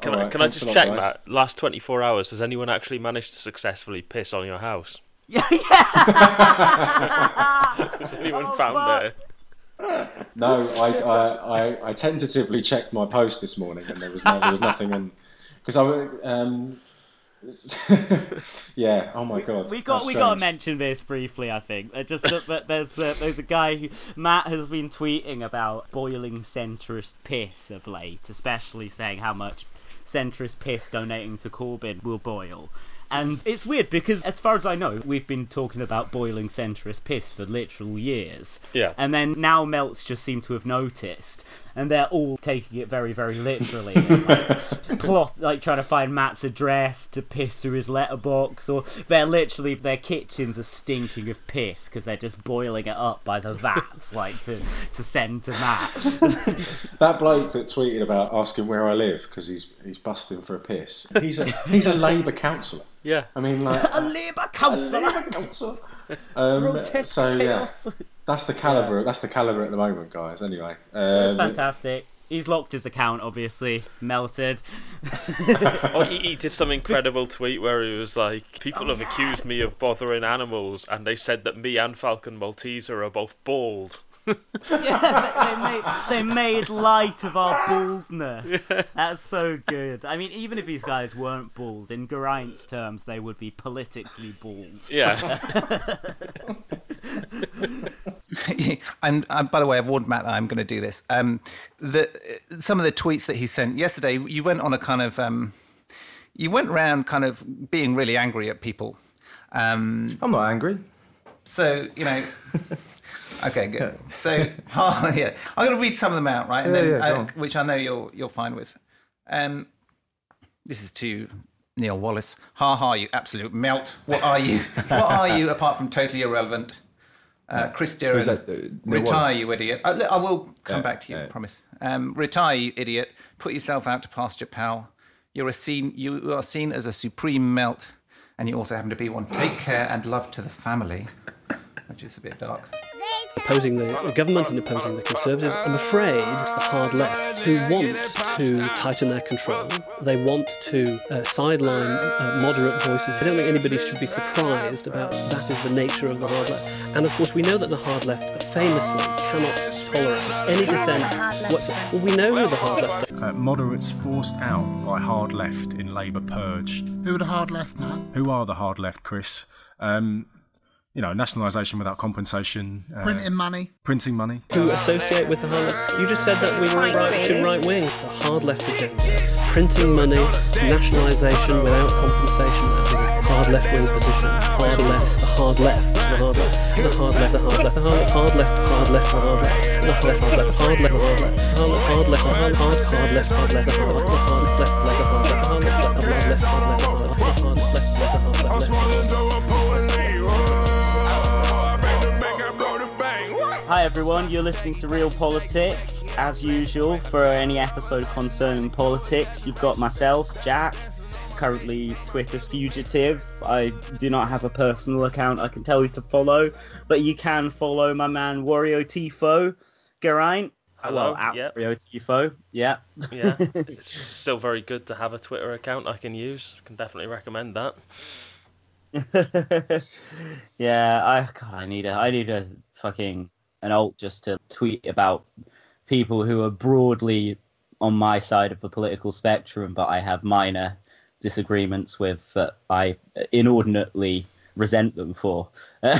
Can, All I, right, can I just check, guys. Matt? Last 24 hours, has anyone actually managed to successfully piss on your house? Yeah, yeah. Has anyone Oh, found fuck. it? No, I, I, I, I tentatively checked my post this morning and there was no, there was nothing in because I was um, yeah. Oh my god. We got we got to mention this briefly. I think Uh, just that that there's uh, there's a guy who Matt has been tweeting about boiling centrist piss of late, especially saying how much centrist piss donating to Corbyn will boil. And it's weird because, as far as I know, we've been talking about boiling centrist piss for literal years. Yeah. And then now Melts just seem to have noticed, and they're all taking it very, very literally. and, like, plot like trying to find Matt's address to piss through his letterbox, or they're literally their kitchens are stinking of piss because they're just boiling it up by the vats, like to to send to Matt. That bloke that tweeted about asking where I live because he's he's busting for a piss. He's a he's a Labour councillor. Yeah. I mean, like a Labour councillor. Labour councillor. Um, Grotesque so yeah, that's the caliber. That's the caliber at the moment, guys. Anyway, That's um, fantastic. He's locked his account, obviously. Melted. Oh, he, he did some incredible tweet where he was like, "People Oh, have yeah. accused me of bothering animals, and they said that me and Falcon Malteser are both bald." yeah, they made they made light of our baldness. That's so good. I mean, even if these guys weren't bald, in Geraint's terms, they would be politically bald. Yeah. and uh, by the way, I've warned Matt that I'm going to do this. Um, the some of the tweets that he sent yesterday, you went on a kind of um, you went around kind of being really angry at people. Um, I'm not angry. so you know. Okay, good. So, oh, yeah, I'm going to read some of them out, right? And Yeah, then, yeah, uh, which I know you're you're fine with. Um, this is to Neil Wallace. Ha ha, you absolute melt. What are you? what are you apart from totally irrelevant? Uh, Chris Deerin, Who's that, uh, retire, you idiot. I, I will come Yeah, back to you, yeah. promise. Um, retire, you idiot. Put yourself out to pasture, pal. You're a seen, you are seen as a supreme melt, and you also happen to be one. Take care and love to the family, which is a bit dark. Opposing the government and opposing the Conservatives. I'm afraid it's the hard left who want to tighten their control. They want to uh, sideline uh, moderate voices. I don't think anybody should be surprised about that is the nature of the hard left. And of course, we know that the hard left famously cannot tolerate any dissent whatsoever. Well, we know who the hard left Uh, moderates forced out by hard left in Labour purge. Who are the hard left, man? Who are the hard left, Chris? Um, you know, nationalisation without compensation, uh, Printing money. printing money. who associate with the hard left. You just said that we were right to right wing, the hard left agenda. Printing money, nationalisation without compensation, that's a hard left wing position. Hard left, the hard left, the hard left, the hard left, the hard left, the hard, hard left, the hard left, the hard left, the hard left, hard left, hard left, the hard left, hard, hard left, hard, hard, hard left, hard left, the hard, the hard left, left, the hard left, hard left, hard left, hard left, the hard, the hard left, left, the hard left, Hi everyone, you're listening to Real Politic. As usual, for any episode concerning politics, you've got myself, Jack, currently Twitter fugitive. I do not have a personal account I can tell you to follow, but you can follow my man Wario Tifo, Geraint. Hello, Well, yep. Wario Tifo, yeah. Yeah. it's still very good to have a Twitter account I can use. Can definitely recommend that. yeah, I God, I need a I need a fucking an alt just to tweet about people who are broadly on my side of the political spectrum, but I have minor disagreements with that I inordinately resent them for. but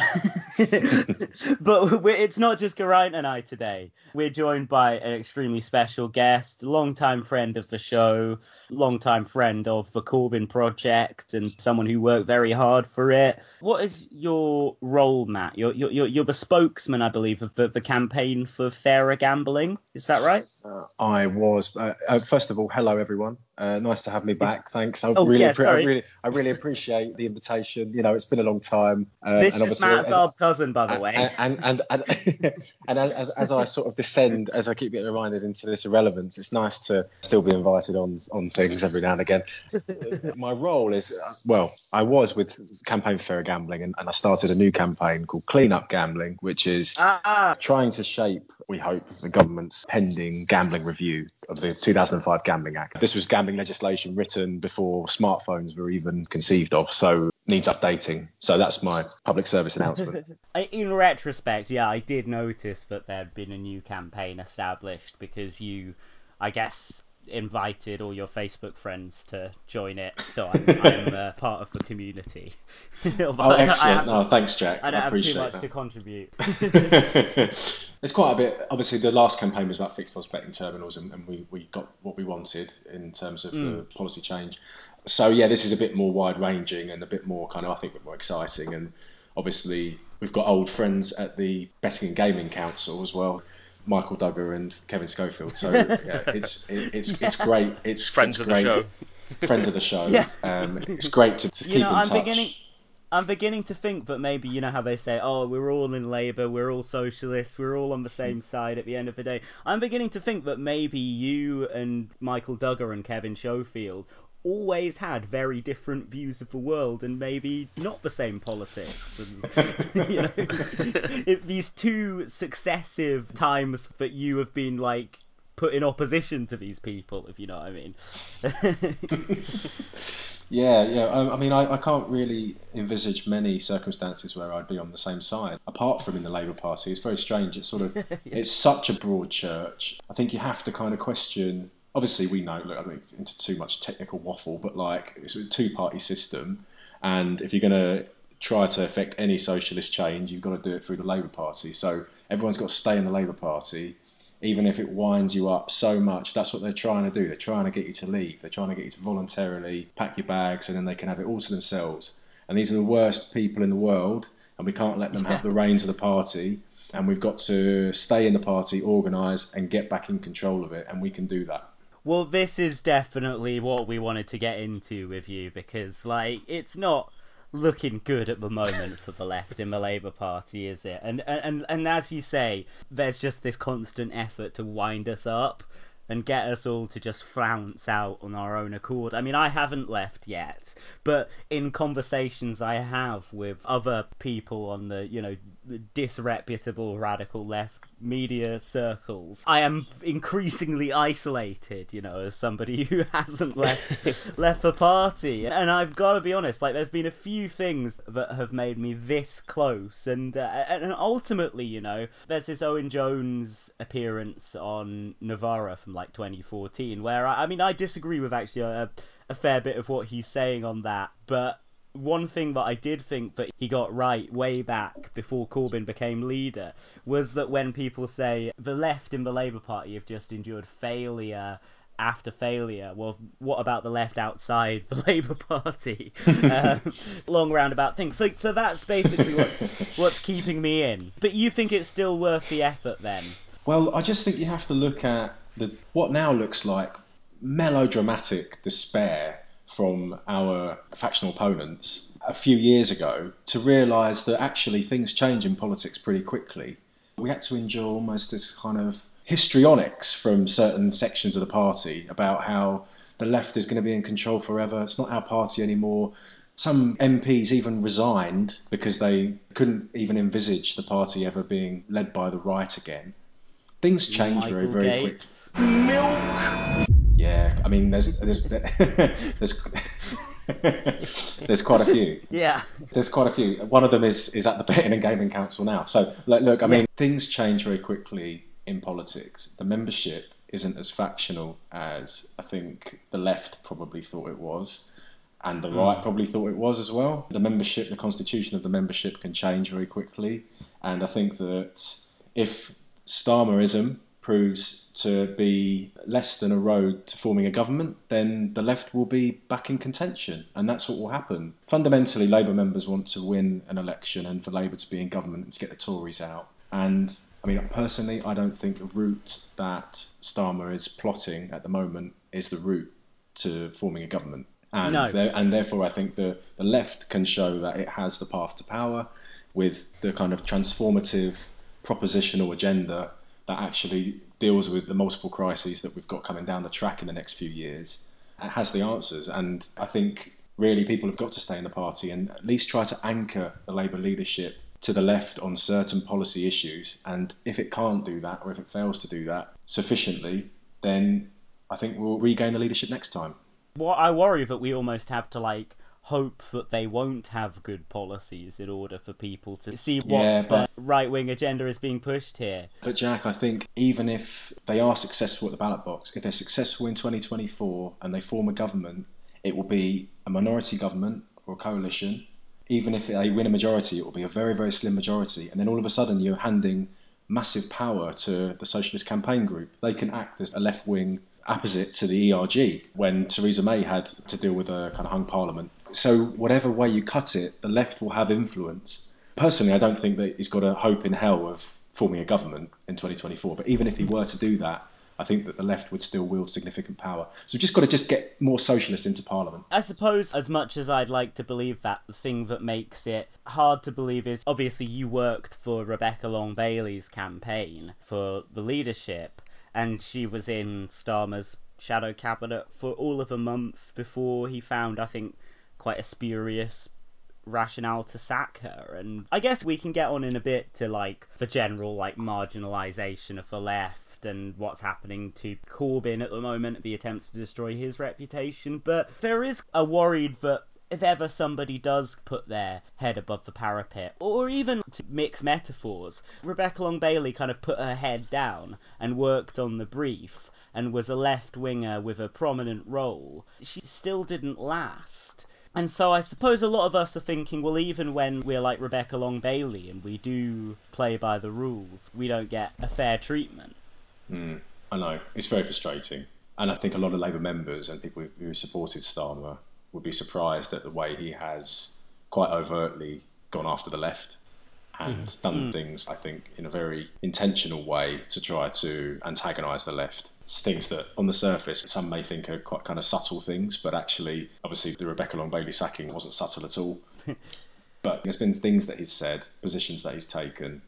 it's not just Geraint and I today. We're joined by an extremely special guest, longtime friend of the show, longtime friend of the Corbyn project, and someone who worked very hard for it. What is your role, Matt? You're you're you're, the spokesman, I believe, of the, the campaign for fairer gambling. Is that right? Uh, I was. Uh, uh, first of all, hello everyone. Uh, nice to have me back. Thanks. I Oh, really, yeah, appre- I really, I really appreciate the invitation. You know, it's been a long time. Uh, this and is Matt's old cousin, by the way. and and and, and, and as, as I sort of descend, as I keep getting reminded into this irrelevance, it's nice to still be invited on on things every now and again. My role is well, I was with Campaign for Fair Gambling, and, and I started a new campaign called Clean Up Gambling, which is ah, trying to shape, we hope, the government's pending gambling review of the 2005 Gambling Act. This was gambling legislation written before smartphones were even conceived of, so needs updating. So that's my public service announcement. In retrospect, yeah, I did notice that there'd been a new campaign established because you, I guess, invited all your Facebook friends to join it. So I'm, I'm uh, part of the community. Oh, I- I excellent. No, thanks, Jack. I don't have too much that. to contribute. It's quite a bit. Obviously, the last campaign was about fixed odds betting terminals, and, and we, we got what we wanted in terms of the policy change. So yeah, this is a bit more wide ranging and a bit more kind of I think a bit more exciting. And obviously, we've got old friends at the Betting and Gaming Council as well. Michael Dugher and Kevin Schofield. So yeah, it's it, it's it's great. It's Friends it's of the show. Friends of the show. Yeah. Um, it's great to, to You keep know, in I'm touch. beginning- I'm beginning to think that maybe you know how they say, "Oh, we're all in Labour, we're all socialists, we're all on the same side." At the end of the day, I'm beginning to think that maybe you and Michael Dugher and Kevin Schofield always had very different views of the world and maybe not the same politics. And, you know, if these two successive times that you have been like put in opposition to these people, if you know what I mean. Yeah, yeah. I, I mean, I, I can't really envisage many circumstances where I'd be on the same side, apart from in the Labour Party. It's very strange. It's sort of, it's such a broad church. I think you have to kind of question. Obviously, we know. Look, I think it's into too much technical waffle, but like it's a two-party system, and if you're going to try to affect any socialist change, you've got to do it through the Labour Party. So everyone's got to stay in the Labour Party even if it winds you up so much, that's what they're trying to do. They're trying to get you to leave. They're trying to get you to voluntarily pack your bags and then they can have it all to themselves. And these are the worst people in the world, and we can't let them have the reins of the party. And we've got to stay in the party, organise, and get back in control of it. And we can do that. Well, this is definitely what we wanted to get into with you because, like, it's not looking good at the moment for the left in the Labour Party, is it? And and and as you say, there's just this constant effort to wind us up and get us all to just flounce out on our own accord. I mean, I haven't left yet, but in conversations I have with other people on the, you know, the disreputable radical left media circles, I am increasingly isolated, you know, as somebody who hasn't left left the party. And I've got to be honest, like there's been a few things that have made me this close, and uh, and ultimately, you know, there's this Owen Jones appearance on Novara from like 2014, where I, I mean I disagree with actually a, a fair bit of what he's saying on that, but one thing that I did think that he got right way back before Corbyn became leader was that when people say the left in the Labour Party have just endured failure after failure, well, what about the left outside the Labour Party? um, long roundabout thing. So, so that's basically what's what's keeping me in. But you think it's still worth the effort then? Well, I just think you have to look at the what now looks like melodramatic despair from our factional opponents a few years ago to realise that actually things change in politics pretty quickly. We had to endure almost this kind of histrionics from certain sections of the party about how the left is going to be in control forever. It's not our party anymore. Some MPs even resigned because they couldn't even envisage the party ever being led by the right again. Things change very, Michael very quick. Gapes. Yeah, I mean, there's there's there's there's quite a few. Yeah. There's quite a few. One of them is is at the Betting and Gaming Council now. So look, look I mean, things change very quickly in politics. The membership isn't as factional as I think the left probably thought it was. And the hmm. right probably thought it was as well. The membership, the constitution of the membership can change very quickly. And I think that if Starmerism proves to be less than a road to forming a government, then the left will be back in contention, and that's what will happen. Fundamentally, Labour members want to win an election and for Labour to be in government and to get the Tories out. And I mean, personally, I don't think the route that Starmer is plotting at the moment is the route to forming a government. And, No. there- and therefore, I think the, the left can show that it has the path to power with the kind of transformative propositional agenda that actually deals with the multiple crises that we've got coming down the track in the next few years. It has the answers. And I think really people have got to stay in the party and at least try to anchor the Labour leadership to the left on certain policy issues. And if it can't do that, or if it fails to do that sufficiently, then I think we'll regain the leadership next time. What I worry that we almost have to like hope that they won't have good policies in order for people to see what Yeah, but- the right wing agenda is being pushed here. But Jack, I think even if they are successful at the ballot box, if they're successful in 2024 and they form a government, it will be a minority government or a coalition. Even if they win a majority, it will be a very, very slim majority. And then all of a sudden, you're handing massive power to the Socialist Campaign Group. They can act as a left wing opposite to the ERG when Theresa May had to deal with a kind of hung parliament. So, whatever way you cut it, the left will have influence. Personally, I don't think that he's got a hope in hell of forming a government in 2024. But even if he were to do that, I think that the left would still wield significant power. So we've just got to just get more socialists into parliament. I suppose, as much as I'd like to believe that, the thing that makes it hard to believe is obviously you worked for Rebecca Long Bailey's campaign for the leadership, and she was in Starmer's shadow cabinet for all of a month before he found, I think, quite a spurious rationale to sack her. And i guess we can get on in a bit to like the general like marginalization of the left and what's happening to corbyn at the moment the attempts to destroy his reputation. But there is a worried that if ever somebody does put their head above the parapet, or even to mix metaphors, Rebecca Long Bailey kind of put her head down and worked on the brief and was a left winger with a prominent role. She still didn't last. And so I suppose a lot of us are thinking, well, even when we're like Rebecca Long Bailey and we do play by the rules, we don't get a fair treatment. Mm, I know it's very frustrating, and I think a lot of Labour members and people who supported Starmer would be surprised at the way he has quite overtly gone after the left and mm-hmm. done mm. things, I think, in a very intentional way to try to antagonise the left. It's things that, on the surface, some may think are quite kind of subtle things, but actually, obviously, the Rebecca Long Bailey sacking wasn't subtle at all. but there's been things that he's said, positions that he's taken,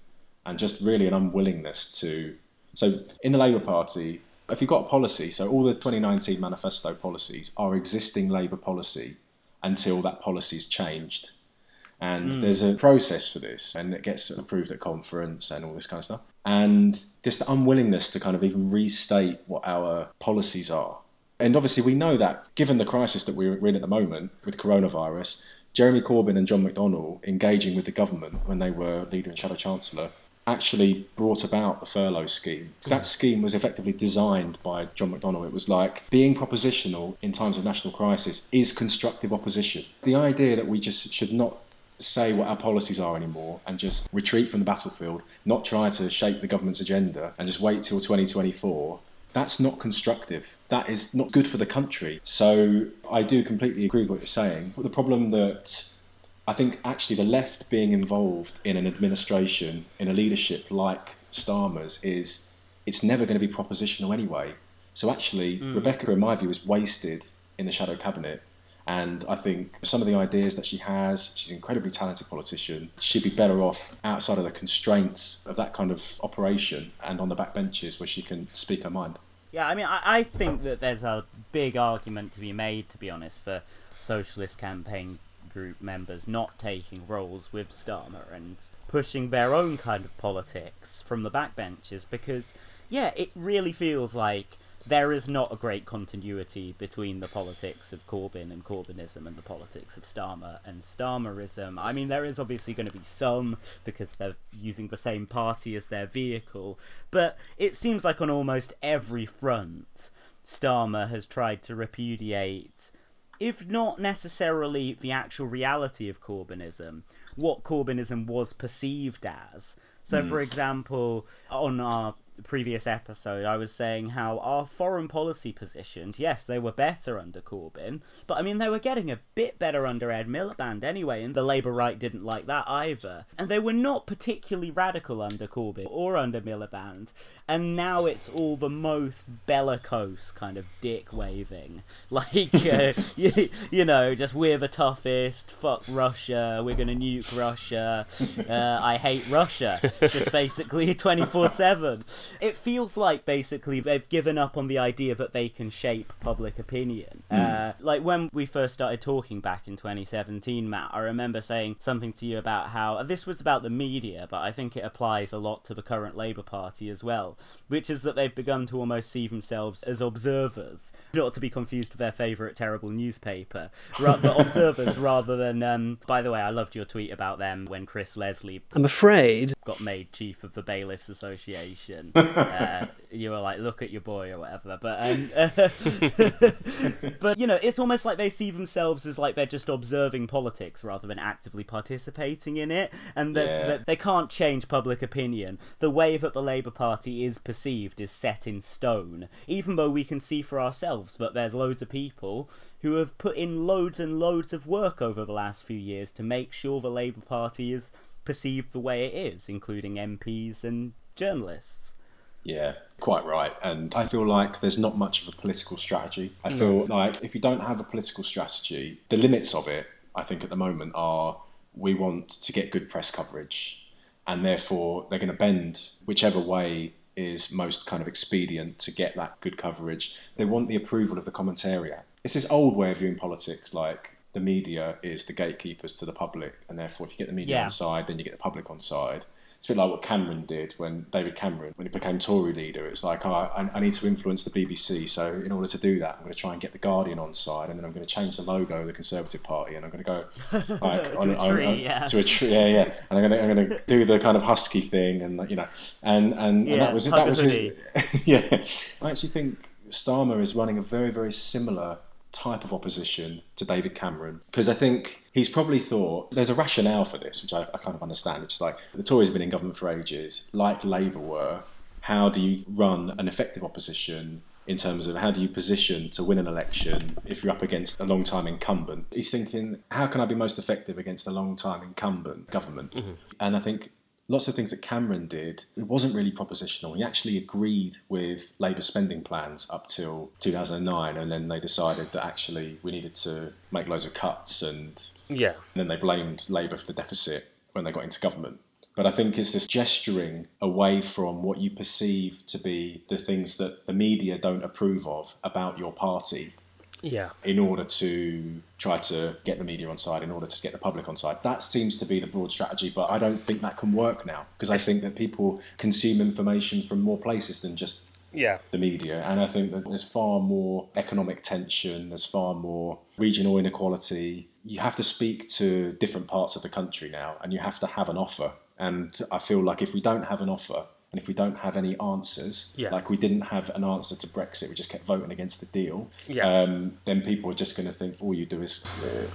and just really an unwillingness to. So, in the Labour Party, if you've got a policy, so all the 2019 manifesto policies are existing Labour policy until that policy's changed. And hmm. there's a process for this, and it gets approved at conference and all this kind of stuff. And just the unwillingness to kind of even restate what our policies are. And obviously, we know that given the crisis that we're in at the moment with coronavirus, Jeremy Corbyn and John McDonnell engaging with the government when they were leader and shadow chancellor actually brought about the furlough scheme. That scheme was effectively designed by John McDonnell. It was like being propositional in times of national crisis is constructive opposition. The idea that we just should not say what our policies are anymore and just retreat from the battlefield, not try to shape the government's agenda and just wait till 2024. That's not constructive. That is not good for the country. So I do completely agree with what you're saying. But the problem that I think actually the left being involved in an administration, in a leadership like Starmer's, is it's never going to be propositional anyway. So actually, hmm. Rebecca, in my view, is wasted in the shadow cabinet. And I think some of the ideas that she has, she's an incredibly talented politician. She'd be better off outside of the constraints of that kind of operation and on the back benches where she can speak her mind. Yeah, I mean, I, I think that there's a big argument to be made, to be honest, for socialist campaign group members not taking roles with Starmer and pushing their own kind of politics from the backbenches because, yeah, it really feels like there is not a great continuity between the politics of Corbyn and Corbynism and the politics of Starmer and Starmerism. I mean, there is obviously going to be some because they're using the same party as their vehicle, but it seems like on almost every front, Starmer has tried to repudiate if not necessarily the actual reality of Corbynism, what Corbynism was perceived as. So, hmm. for example, on our previous episode, I was saying how our foreign policy positions, yes, they were better under Corbyn, but I mean, they were getting a bit better under Ed Miliband anyway, and the Labour right didn't like that either. And they were not particularly radical under Corbyn or under Miliband, and now it's all the most bellicose kind of dick waving. Like, uh, you, you, know, just we're the toughest, fuck Russia, we're gonna nuke Russia, uh, I hate Russia, just basically 24 7 it feels like basically they've given up on the idea that they can shape public opinion. Mm. Uh, like when we first started talking back in 2017, Matt, I remember saying something to you about how this was about the media, but I think it applies a lot to the current Labour Party as well, which is that they've begun to almost see themselves as observers, not to be confused with their favourite terrible newspaper, but observers rather than. Um, by the way, I loved your tweet about them when Chris Leslie. I'm afraid got made chief of the Bailiffs Association. uh, you were like, look at your boy or whatever. But um, but you know, it's almost like they see themselves as like they're just observing politics rather than actively participating in it, and that, yeah. that they can't change public opinion. The way that the Labour Party is perceived is set in stone, even though we can see for ourselves that there's loads of people who have put in loads and loads of work over the last few years to make sure the Labour Party is perceived the way it is, including MPs and journalists. Yeah, quite right. And I feel like there's not much of a political strategy. I feel no. like if you don't have a political strategy, the limits of it, I think, at the moment are we want to get good press coverage, and therefore they're going to bend whichever way is most kind of expedient to get that good coverage. They want the approval of the commentariat. It's this old way of viewing politics, like the media is the gatekeepers to the public, and therefore, if you get the media yeah. on side, then you get the public on side. It's a bit like what Cameron did when David Cameron, when he became Tory leader. It's like, oh, I, I need to influence the BBC, so in order to do that, I'm going to try and get the Guardian on side, and then I'm going to change the logo of the Conservative Party, and I'm going to go like, to on, a tree, on, yeah. to a tree, yeah, yeah, and I'm going to I'm going to do the kind of husky thing, and you know, and and, yeah, and that was. That was his, yeah. I actually think Starmer is running a very very similar type of opposition to David Cameron because I think he's probably thought there's a rationale for this, which I, I, kind of understand, which is like the Tories have been in government for ages, like Labour were. How do you run an effective opposition in terms of how do you position to win an election if you're up against a long time incumbent? He's thinking, how can I be most effective against a long time incumbent government? Mm-hmm. And I think lots of things that Cameron did, it wasn't really propositional. He actually agreed with Labour spending plans up till 2009, and then they decided that actually we needed to make loads of cuts, and, yeah. and then they blamed Labour for the deficit when they got into government. But I think it's this gesturing away from what you perceive to be the things that the media don't approve of about your party yeah. in order to try to get the media on side, in order to get the public on side. That seems to be the broad strategy, but I don't think that can work now because I think that people consume information from more places than just yeah. the media. And I think that there's far more economic tension, there's far more regional inequality. You have to speak to different parts of the country now, and you have to have an offer. And I feel like if we don't have an offer, and if we don't have any answers, yeah. like we didn't have an answer to Brexit, we just kept voting against the deal, yeah. um, then people are just going to think all you do is uh,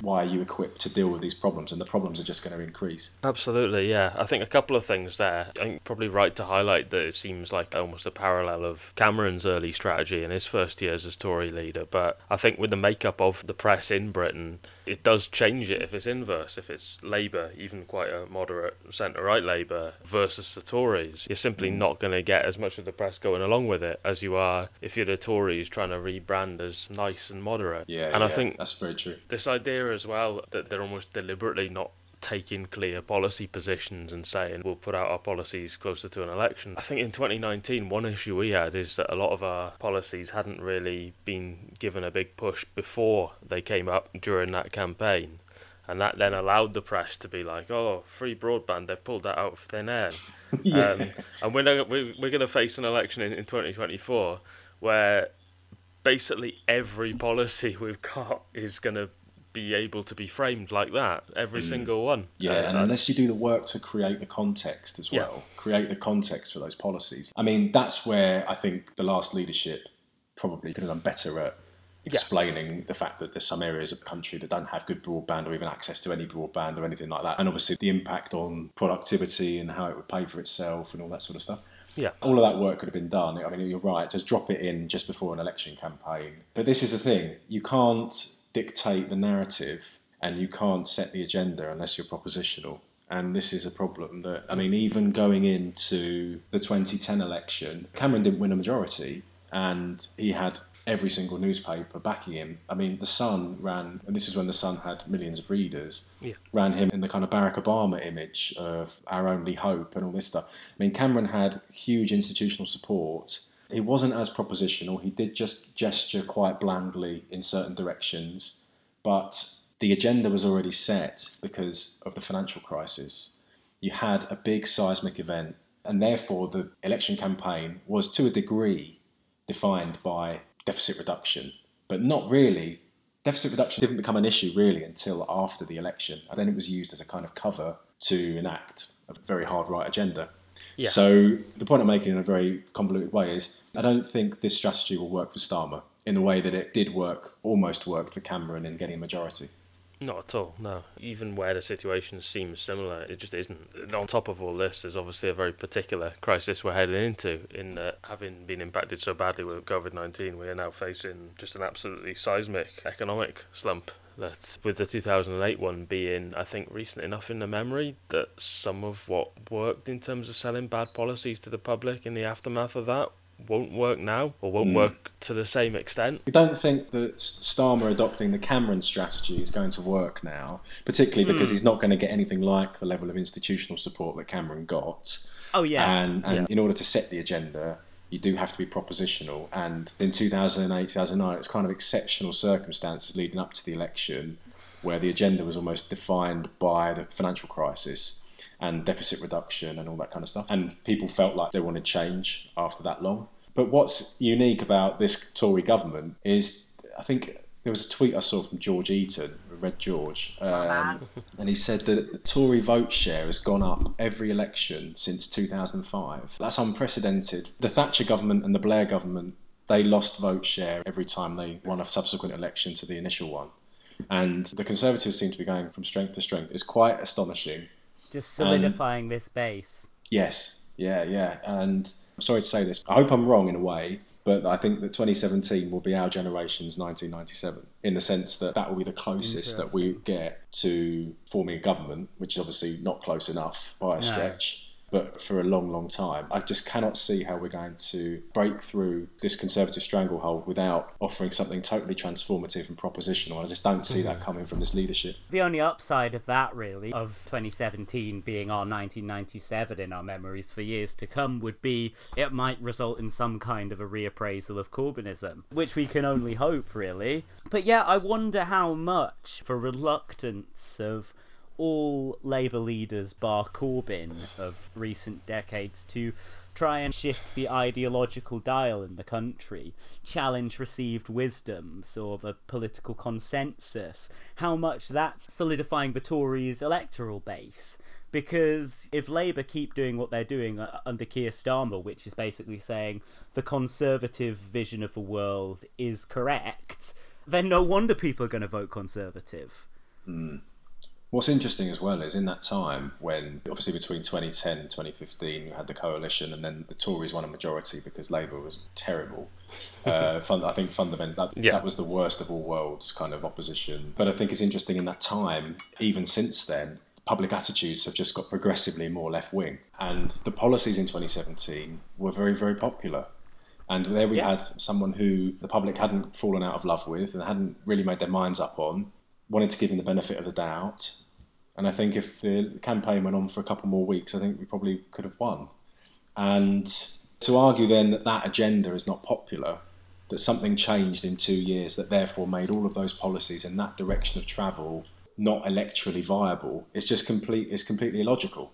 why are you equipped to deal with these problems? And the problems are just going to increase. Absolutely, yeah. I think a couple of things there. I think probably right to highlight that it seems like almost a parallel of Cameron's early strategy in his first years as Tory leader. But I think with the makeup of the press in Britain, it does change it if it's inverse. If it's Labour, even quite a moderate centre right Labour, versus the Tories, you're simply mm. not going to get as much of the press going along with it as you are if you're the Tories trying to rebrand as nice and moderate. Yeah, and yeah, I think that's very true. This idea as well that they're almost deliberately not taking clear policy positions and saying we'll put out our policies closer to an election. I think in 2019, one issue we had is that a lot of our policies hadn't really been given a big push before they came up during that campaign. And that then allowed the press to be like, "Oh, free broadband! They've pulled that out of thin air." yeah. Um, and we're, we're, we're going to face an election in, in 2024 where basically every policy we've got is going to be able to be framed like that, every mm. single one. Yeah, uh, and unless you do the work to create the context as well, yeah. create the context for those policies. I mean, that's where I think the last leadership probably could have done better at explaining yeah. the fact that there's some areas of the country that don't have good broadband or even access to any broadband or anything like that. And obviously the impact on productivity and how it would pay for itself and all that sort of stuff. Yeah. All of that work could have been done. I mean, you're right, just drop it in just before an election campaign. But this is the thing you can't dictate the narrative and you can't set the agenda unless you're propositional. And this is a problem that, I mean, even going into the 2010 election, Cameron didn't win a majority and he had every single newspaper backing him. I mean, The Sun ran, and this is when The Sun had millions of readers, Yeah. ran him in the kind of Barack Obama image of our only hope and all this stuff. I mean, Cameron had huge institutional support. He wasn't as propositional. He did just gesture quite blandly in certain directions, but the agenda was already set because of the financial crisis. You had a big seismic event, and therefore the election campaign was to a degree defined by deficit reduction, but not really. Deficit reduction didn't become an issue really until after the election, and then it was used as a kind of cover to enact a very hard right agenda. Yeah. So the point I'm making in a very convoluted way is I don't think this strategy will work for Starmer in the way that it did work, almost worked for Cameron in getting a majority. Not at all, no. Even where the situation seems similar, it just isn't. And on top of all this, there's obviously a very particular crisis we're heading into. In that, having been impacted so badly with COVID 19, we are now facing just an absolutely seismic economic slump. That, with the 2008 one being, I think, recent enough in the memory that some of what worked in terms of selling bad policies to the public in the aftermath of that won't work now or won't Mm. work to the same extent. We don't think that Starmer adopting the Cameron strategy is going to work now, particularly because he's not going to get anything like the level of institutional support that Cameron got. Oh yeah. And, and Yeah. in order to set the agenda, you do have to be propositional. And in 2008, 2009, it's kind of exceptional circumstances leading up to the election where the agenda was almost defined by the financial crisis and deficit reduction and all that kind of stuff. And people felt like they wanted change after that long. But what's unique about this Tory government is, I think there was a tweet I saw from George Eaton, Red George, um, and he said that the Tory vote share has gone up every election since 2005. That's unprecedented. The Thatcher government and the Blair government, they lost vote share every time they won a subsequent election to the initial one. And the Conservatives seem to be going from strength to strength. It's quite astonishing. Just solidifying this base. Yes, yeah, yeah. And I'm sorry to say this, I hope I'm wrong in a way, but I think that 2017 will be our generation's 1997 in the sense that that will be the closest that we get to forming a government, which is obviously not close enough by a No. stretch. But for a long, long time, I just cannot see how we're going to break through this conservative stranglehold without offering something totally transformative and propositional. I just don't see that mm. coming from this leadership. The only upside of that, really, of 2017 being our 1997 in our memories for years to come, would be it might result in some kind of a reappraisal of Corbynism, which we can only hope, really. But yeah, I wonder how much for reluctance of all Labour leaders, bar Corbyn, of recent decades to try and shift the ideological dial in the country, challenge received wisdoms or the political consensus, how much that's solidifying the Tories' electoral base. Because if Labour keep doing what they're doing uh, under Keir Starmer, which is basically saying the conservative vision of the world is correct, then no wonder people are going to vote conservative. What's interesting as well is in that time when, obviously, between 2010 and 2015, you had the coalition, and then the Tories won a majority because Labour was terrible. Uh, fun, I think fundamental that, Yeah. that was the worst of all worlds kind of opposition. But I think it's interesting in that time, even since then, public attitudes have just got progressively more left wing, and the policies in 2017 were very, very popular. And there we Yeah. had someone who the public hadn't fallen out of love with and hadn't really made their minds up on, wanted to give him the benefit of the doubt. And I think if the campaign went on for a couple more weeks, I think we probably could have won. And to argue then that that agenda is not popular, that something changed in two years that therefore made all of those policies in that direction of travel not electorally viable, it's just complete. It's completely illogical.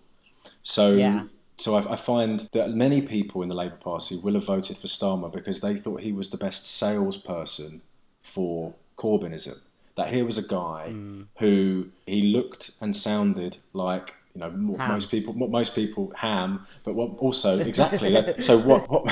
So, Yeah. so I, I find that many people in the Labour Party will have voted for Starmer because they thought he was the best salesperson for Corbynism. That here was a guy hmm. who he looked and sounded like you know Ham. most people what most people ham but what also exactly so what what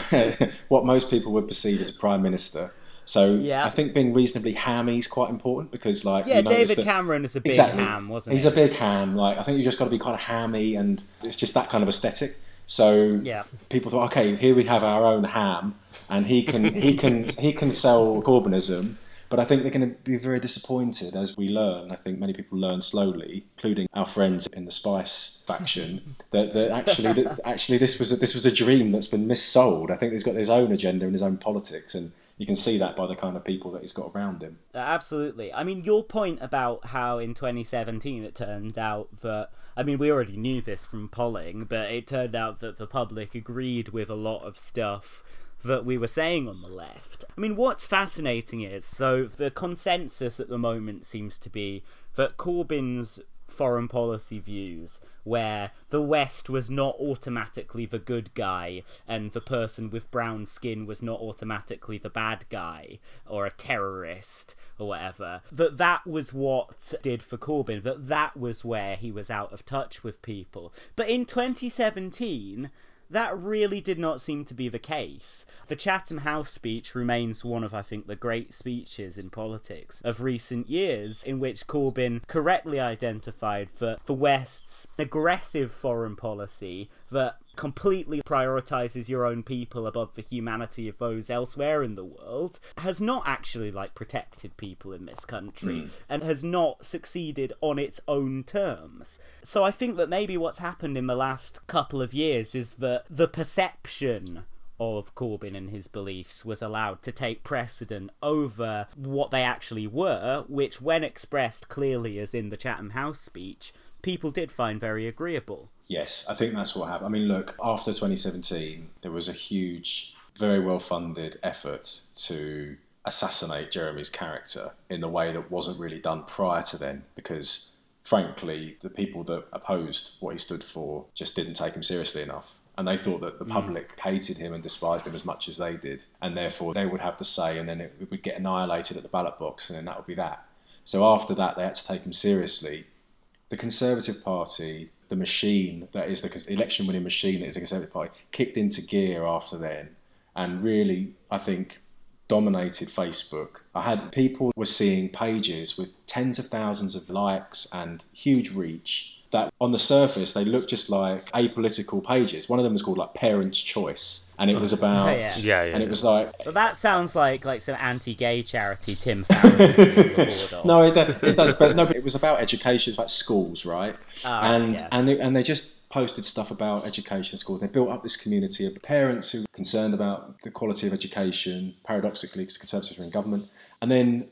what most people would perceive as a prime minister so Yeah. I think being reasonably hammy is quite important because like Yeah, David that- Cameron is a big exactly ham, wasn't he? he's he? a big ham like I think you just got to be kind of hammy and it's just that kind of aesthetic So Yeah. people thought, okay, here we have our own ham, and he can he can he can sell Corbynism. But I think they're going to be very disappointed as we learn. I think many people learn slowly, including our friends in the Spice faction, that, that actually that actually this was a, this was a dream that's been missold. I think he's got his own agenda and his own politics, and you can see that by the kind of people that he's got around him. Uh, Absolutely. I mean, your point about how in 2017 it turned out that, I mean, we already knew this from polling, but it turned out that the public agreed with a lot of stuff that we were saying on the left. I mean, what's fascinating is so the consensus at the moment seems to be that Corbyn's foreign policy views where the West was not automatically the good guy and the person with brown skin was not automatically the bad guy or a terrorist or whatever that that was what did for Corbyn that that was where he was out of touch with people but in 2017 that really did not seem to be the case. The Chatham House speech remains one of, I think, the great speeches in politics of recent years, in which Corbyn correctly identified that the West's aggressive foreign policy that completely prioritizes your own people above the humanity of those elsewhere in the world has not actually like protected people in this country hmm. and has not succeeded on its own terms. So I think that maybe what's happened in the last couple of years is that the perception of Corbyn and his beliefs was allowed to take precedent over what they actually were, which, when expressed clearly as in the Chatham House speech, people did find very agreeable. Yes, I think that's what happened. I mean, look, after 2017, there was a huge, very well funded effort to assassinate Jeremy's character in the way that wasn't really done prior to then because, frankly, the people that opposed what he stood for just didn't take him seriously enough. And they thought that the mm. public hated him and despised him as much as they did. And therefore, they would have the say, and then it would get annihilated at the ballot box, and then that would be that. So after that, they had to take him seriously the Conservative Party, the machine that is the election winning machine that is the Conservative Party, kicked into gear after then and really, I think, dominated Facebook. I had people were seeing pages with tens of thousands of likes and huge reach that on the surface they looked just like apolitical pages. One of them was called like Parents' Choice, and it was oh, about Yeah. Yeah, yeah, and it was like But that sounds like like some anti-gay charity Tim Farron would be on the board of. No, it, does- it does, but no, but it was about education. It's about schools, right? Oh, and yeah. and they, and they just posted stuff about education schools. They built up this community of parents who were concerned about the quality of education. Paradoxically, because the Conservatives were in government, and then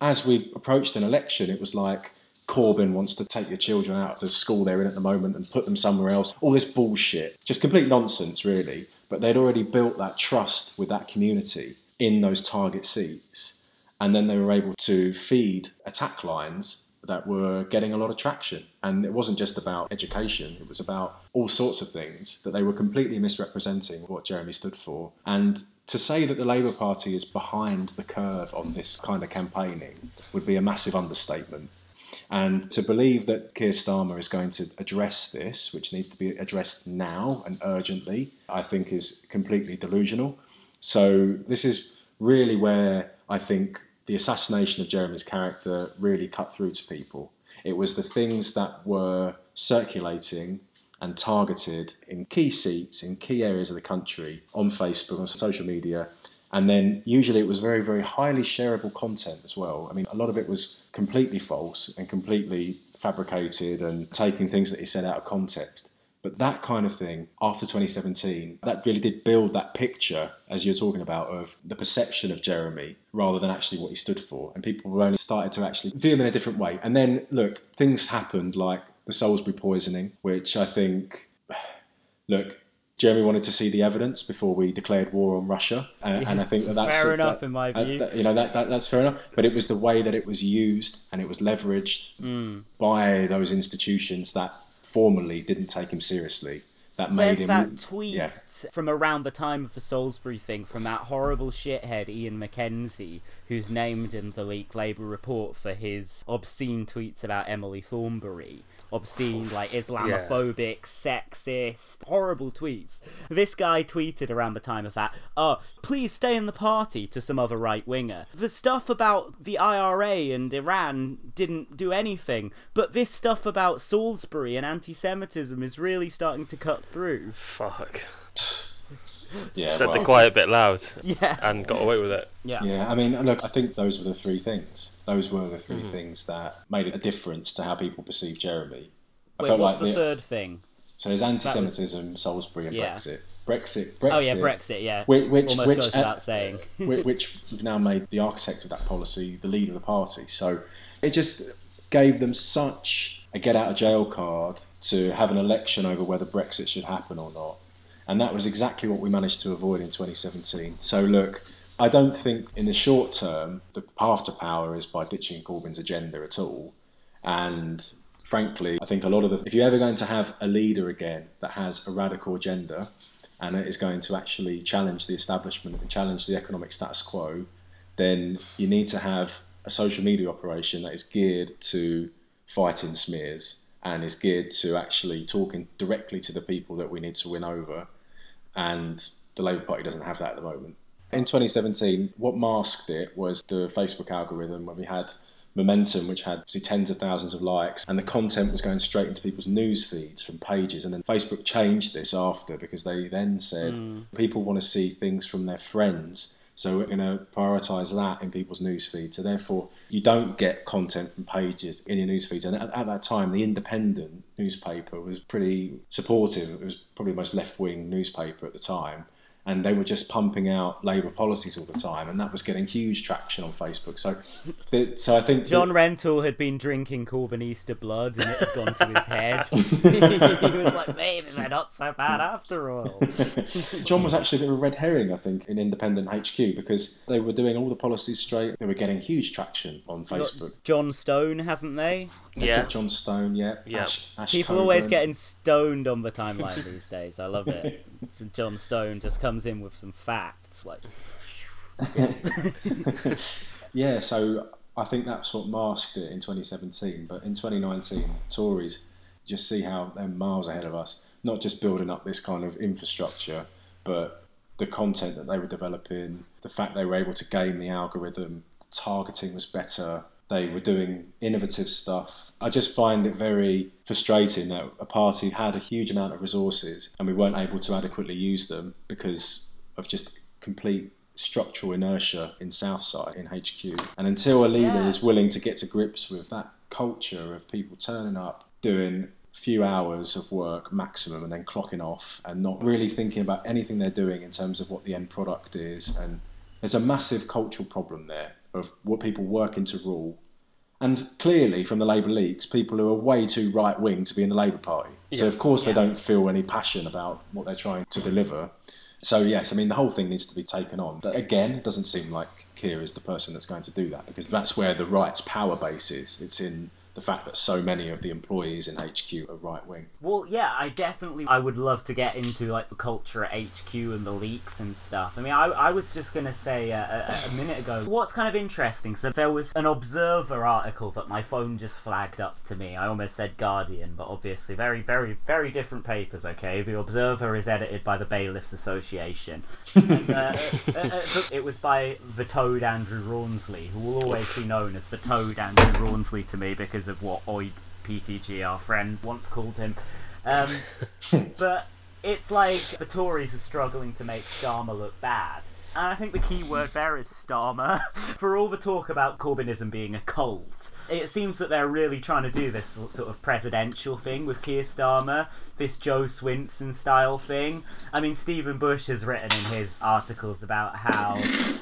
as we approached an election, it was like Corbyn wants to take your children out of the school they're in at the moment and put them somewhere else. All this bullshit, just complete nonsense, really. But they'd already built that trust with that community in those target seats and then they were able to feed attack lines that were getting a lot of traction. And it wasn't just about education, it was about all sorts of things that they were completely misrepresenting what Jeremy stood for. And to say that the Labour Party is behind the curve on this kind of campaigning would be a massive understatement. And to believe that Keir Starmer is going to address this, which needs to be addressed now and urgently, I think is completely delusional. So this is really where I think the assassination of Jeremy's character really cut through to people. It was the things that were circulating and targeted in key seats in key areas of the country on Facebook, on social media. And then usually it was very, very highly shareable content as well. I mean, a lot of it was completely false and completely fabricated and taking things that he said out of context. But that kind of thing after 2017, that really did build that picture, as you're talking about, of the perception of Jeremy rather than actually what he stood for. And people were only started to actually view him in a different way. And then, look, things happened like the Salisbury poisoning, which I think, look, Jeremy wanted to see the evidence before we declared war on Russia, and, and I think that that's Fair enough that- in my that- view. that- you know that, that that's fair enough. But it was the way that it was used and it was leveraged Mm. by those institutions that formally didn't take him seriously. That made There's him that tweet yeah. from around the time of the Salisbury thing from that horrible shithead Ian Mackenzie, who's named in the leaked Labour report for his obscene tweets about Emily Thornberry. Obscene, like Islamophobic, sexist, horrible tweets. This guy tweeted around the time of that, oh, please stay in the party to some other right winger. The stuff about the IRA and Iran didn't do anything, but this stuff about Salisbury and anti Semitism is really starting to cut through. Fuck. Yeah, Said well, the quiet bit loud Yeah. and got away with it. Yeah. Yeah, I mean, look, I think those were the three things. Those were the 3 Mhm. things that made a difference to how people perceive Jeremy. I Wait, felt what's like the third thing? So there's anti-Semitism, Salisbury, and Yeah. Brexit. Brexit, Brexit. Oh yeah, Brexit. Yeah. Which, which, Almost which, goes uh, without saying. which, which we've now made the architect of that policy the leader of the party. So it just gave them such a get out of jail card to have an election over whether Brexit should happen or not. And that was exactly what we managed to avoid in 2017. So look, I don't think in the short term the path to power is by ditching Corbyn's agenda at all. And frankly, I think a lot of the if you're ever going to have a leader again that has a radical agenda and is going to actually challenge the establishment and challenge the economic status quo, then you need to have a social media operation that is geared to fighting smears and is geared to actually talking directly to the people that we need to win over. And the Labour Party doesn't have that at the moment. In 2017, what masked it was the Facebook algorithm where we had momentum, which had tens of thousands of likes, and the content was going straight into people's news feeds from pages. And then Facebook changed this after because they then said hmm. people want to see things from their friends. So we're going to prioritise that in people's news feeds. So therefore, you don't get content from pages in your news feeds. And at, at that time, the Independent newspaper was pretty supportive. It was probably the most left-wing newspaper at the time. And they were just pumping out Labour policies all the time, and that was getting huge traction on Facebook. So, the, so I think John that- Rentoul had been drinking Corbynista blood and it had gone to his head. he was like, maybe they're not so bad after all. John was actually a bit of a red herring, I think, in Independent HQ because they were doing all the policies straight. They were getting huge traction on Facebook. John Stone, haven't they? They've Yeah. got John Stone, yeah. Yeah. Ash, Ash People always getting stoned on the timeline these days. I love it. John Stone just comes in with some facts like yeah, so I think that's what masked it in 2017. But in 2019, Tories just see how they're miles ahead of us, not just building up this kind of infrastructure, but the content that they were developing, the fact they were able to game the algorithm, targeting was better, they were doing innovative stuff. I just find it very frustrating that a party had a huge amount of resources and we weren't able to adequately use them because of just complete structural inertia in Southside in HQ. And until a leader Yeah. is willing to get to grips with that culture of people turning up, doing a few hours of work maximum and then clocking off and not really thinking about anything they're doing in terms of what the end product is and there's a massive cultural problem there of what people working to rule and clearly, from the Labour leaks, people who are way too right wing to be in the Labour Party. So, of course, Yeah. they don't feel any passion about what they're trying to deliver. So, yes, I mean, the whole thing needs to be taken on. But again, it doesn't seem like Keir is the person that's going to do that because that's where the right's power base is. It's in the fact that so many of the employees in HQ are right wing. Well, yeah, I definitely I would love to get into like the culture at HQ and the leaks and stuff. I mean, I, I was just gonna say uh, a, a minute ago what's kind of interesting. So there was an Observer article that my phone just flagged up to me. I almost said Guardian, but obviously very very very different papers. Okay, the Observer is edited by the Bailiffs Association. and, uh, uh, uh, it was by the Toad Andrew Rawnsley, who will always be known as the Toad Andrew Rawnsley to me because of what Oid PTG, our friends, once called him. Um, but it's like the Tories are struggling to make Starmer look bad. And I think the key word there is Starmer. For all the talk about Corbynism being a cult, it seems that they're really trying to do this sort of presidential thing with Keir Starmer, this Jo Swinson style thing. I mean, Stephen Bush has written in his articles about how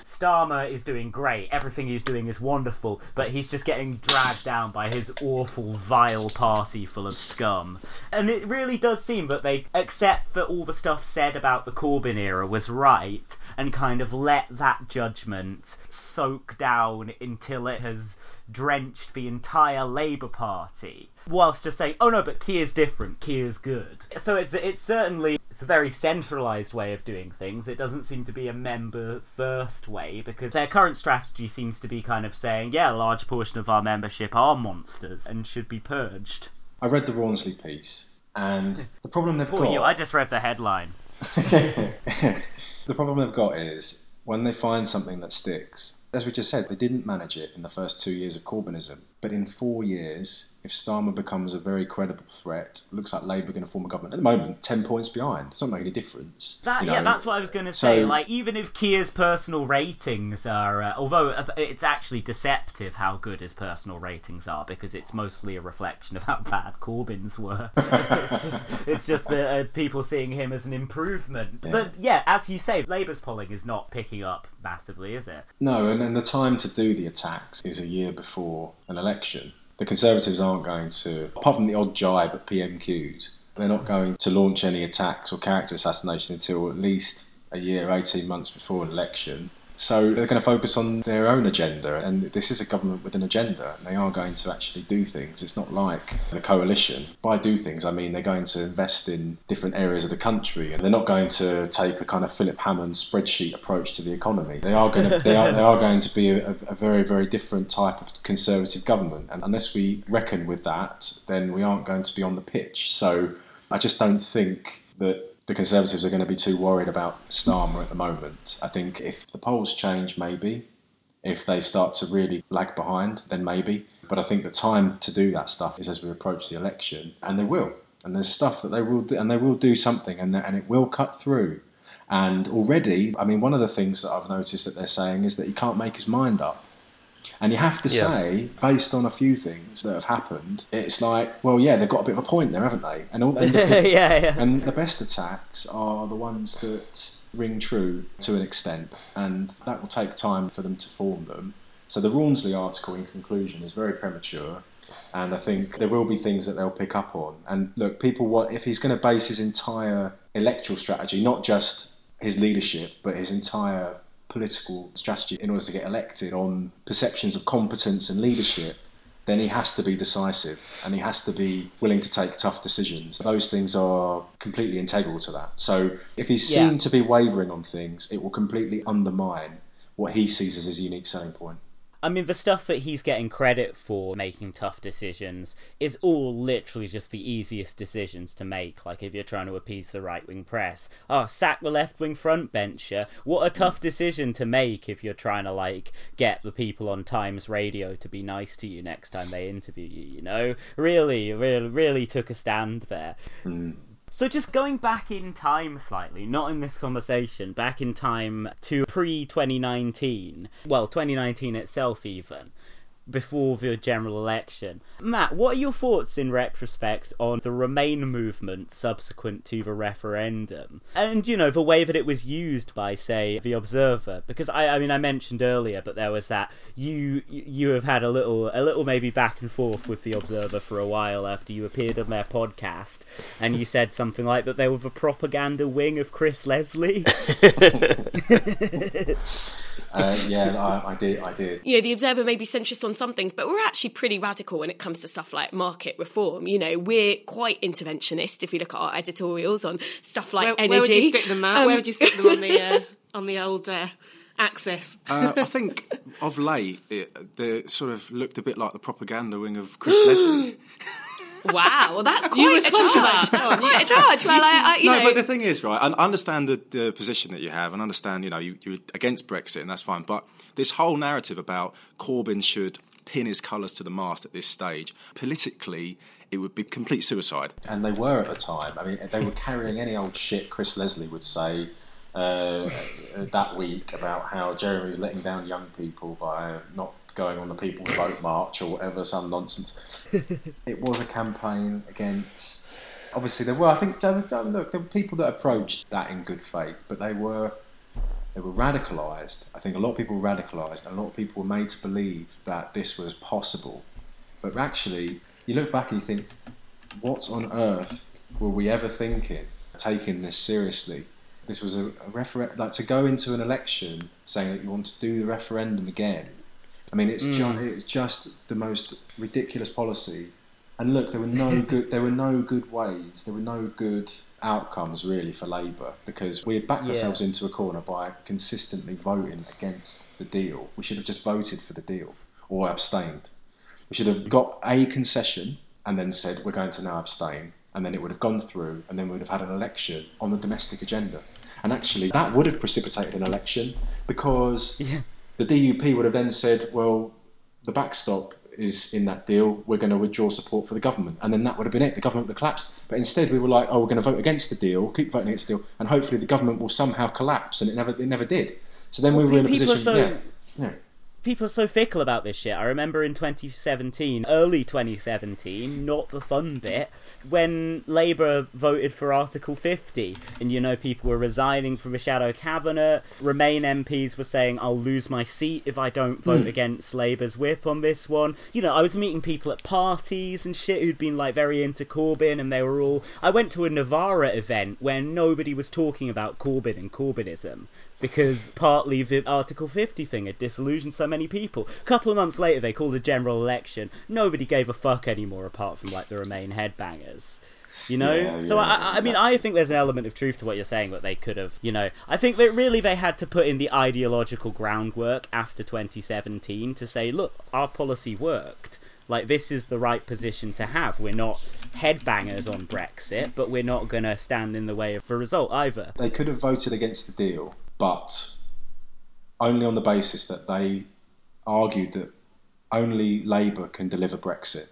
Starmer is doing great, everything he's doing is wonderful, but he's just getting dragged down by his awful, vile party full of scum. And it really does seem that they accept that all the stuff said about the Corbyn era was right and kind of let that judgment soak down until it has drenched the entire Labour Party, whilst just saying, "Oh no, but Keir's different. Keir's good." So it's it's certainly it's a very centralised way of doing things. It doesn't seem to be a member first way because their current strategy seems to be kind of saying, "Yeah, a large portion of our membership are monsters and should be purged." I read the Rawnsley piece, and the problem they've Poor got. you, I just read the headline. the problem they've got is when they find something that sticks, as we just said, they didn't manage it in the first two years of Corbynism. But in four years, if Starmer becomes a very credible threat, looks like Labour are going to form a government. At the moment, 10 points behind. It's not making a difference. That, you know. Yeah, that's what I was going to say. So- like, even if Keir's personal ratings are, uh, although uh, it's actually deceptive how good his personal ratings are because it's mostly a reflection of how bad Corbyn's were. it's just, it's just uh, uh, people seeing him as an improvement. But yeah, as you say, Labour's polling is not picking up massively, is it? No, and, and the time to do the attacks is a year before an election. The Conservatives aren't going to, apart from the odd jibe at PMQs, they're not going to launch any attacks or character assassination until at least a year, 18 months before an election. So they're going to focus on their own agenda, and this is a government with an agenda, they are going to actually do things. It's not like the coalition. By do things, I mean they're going to invest in different areas of the country, and they're not going to take the kind of Philip Hammond spreadsheet approach to the economy. They are going to, they are, they are going to be a, a very, very different type of conservative government, and unless we reckon with that, then we aren't going to be on the pitch. So I just don't think that the Conservatives are going to be too worried about Starmer at the moment. I think if the polls change, maybe. If they start to really lag behind, then maybe. But I think the time to do that stuff is as we approach the election, and they will. And there's stuff that they will do, and they will do something, and, and it will cut through. And already, I mean, one of the things that I've noticed that they're saying is that he can't make his mind up. And you have to Yeah. say, based on a few things that have happened, it's like, well, yeah, they've got a bit of a point there, haven't they? And, all, and, the, yeah, yeah. and the best attacks are the ones that ring true to an extent, and that will take time for them to form them. So the Rawnsley article, in conclusion, is very premature, and I think there will be things that they'll pick up on. And look, people want if he's going to base his entire electoral strategy, not just his leadership, but his entire political strategy in order to get elected on perceptions of competence and leadership, then he has to be decisive and he has to be willing to take tough decisions. Those things are completely integral to that. So if he's Yeah. seen to be wavering on things, it will completely undermine what he sees as his unique selling point. I mean, the stuff that he's getting credit for making tough decisions is all literally just the easiest decisions to make. Like, if you're trying to appease the right wing press, oh, sack the left wing front bencher. What a mm. tough decision to make if you're trying to, like, get the people on Times Radio to be nice to you next time they interview you, you know? Really, really, really took a stand there. Mm. So just going back in time slightly, not in this conversation, back in time to pre 2019, well, 2019 itself even, before the general election. Matt, what are your thoughts in retrospect on the Remain movement subsequent to the referendum? And, you know, the way that it was used by, say, The Observer? Because I, I mean, I mentioned earlier, but there was that you you have had a little, a little maybe back and forth with The Observer for a while after you appeared on their podcast, and you said something like that they were the propaganda wing of Chris Leslie. Uh, yeah, I, I did. I did. you know, the Observer may be centrist on some things, but we're actually pretty radical when it comes to stuff like market reform. You know, we're quite interventionist if we look at our editorials on stuff like Where, energy. where would you stick them, Matt? Um, where would you stick them on the uh, on the old uh, axis? Uh, I think of late, it, they sort of looked a bit like the propaganda wing of Chris Leslie. Wow, well, that's quite You a respond to charge. that. That's quite a charge. Well, I, I you no, know, but the thing is, right? I I understand the, the position that you have, and understand, you know, you, you're against Brexit, and that's fine. But this whole narrative about Corbyn should pin his colours to the mast at this stage, politically, it would be complete suicide. and they were at the time. I mean, they were carrying any old shit Chris Leslie would say uh, that week about how Jeremy's letting down young people by not going on the People Vote March or whatever, some nonsense. it was a campaign against. Obviously, there were. I think there were, look, there were people that approached that in good faith, but they were they were radicalised. I think a lot of people were radicalised, and a lot of people were made to believe that this was possible. But actually, you look back and you think, what on earth were we ever thinking, taking this seriously? This was a, a refer- like to go into an election saying that you want to do the referendum again. I mean, it's ju- mm. it's just the most ridiculous policy. And look, there were no good there were no good ways, there were no good outcomes really for Labour because we had backed Yeah. ourselves into a corner by consistently voting against the deal. We should have just voted for the deal or abstained. We should have got a concession and then said we're going to now abstain, and then it would have gone through, and then we would have had an election on the domestic agenda. And actually, that would have precipitated an election because the DUP would have then said, well, the backstop is in that deal, we're going to withdraw support for the government. And then that would have been it. The government would have collapsed. But instead, we were like, oh, we're going to vote against the deal, keep voting against the deal, and hopefully the government will somehow collapse. And it never, it never did. So then Well, we were in a position. so- yeah, yeah. People are so fickle about this shit. I remember in 2017, early 2017, not the fun bit, when Labour voted for Article 50, and you know people were resigning from the shadow cabinet. Remain MPs were saying, "I'll lose my seat if I don't vote hmm. against Labour's whip on this one." You know, I was meeting people at parties and shit who'd been like very into Corbyn, and they were all. I went to a Novara event where nobody was talking about Corbyn and Corbynism because partly the Article 50 thing had disillusioned so many people. A couple of months later, they called a general election. Nobody gave a fuck anymore apart from like the Remain headbangers. You know, Yeah, so yeah, I, I I mean, I think there's an element of truth to what you're saying that they could have, you know, I think that really they had to put in the ideological groundwork after 2017 to say, look, our policy worked. Like this is the right position to have. We're not headbangers on Brexit, but we're not going to stand in the way of the result either. They could have voted against the deal, but only on the basis that they argued that only Labour can deliver Brexit.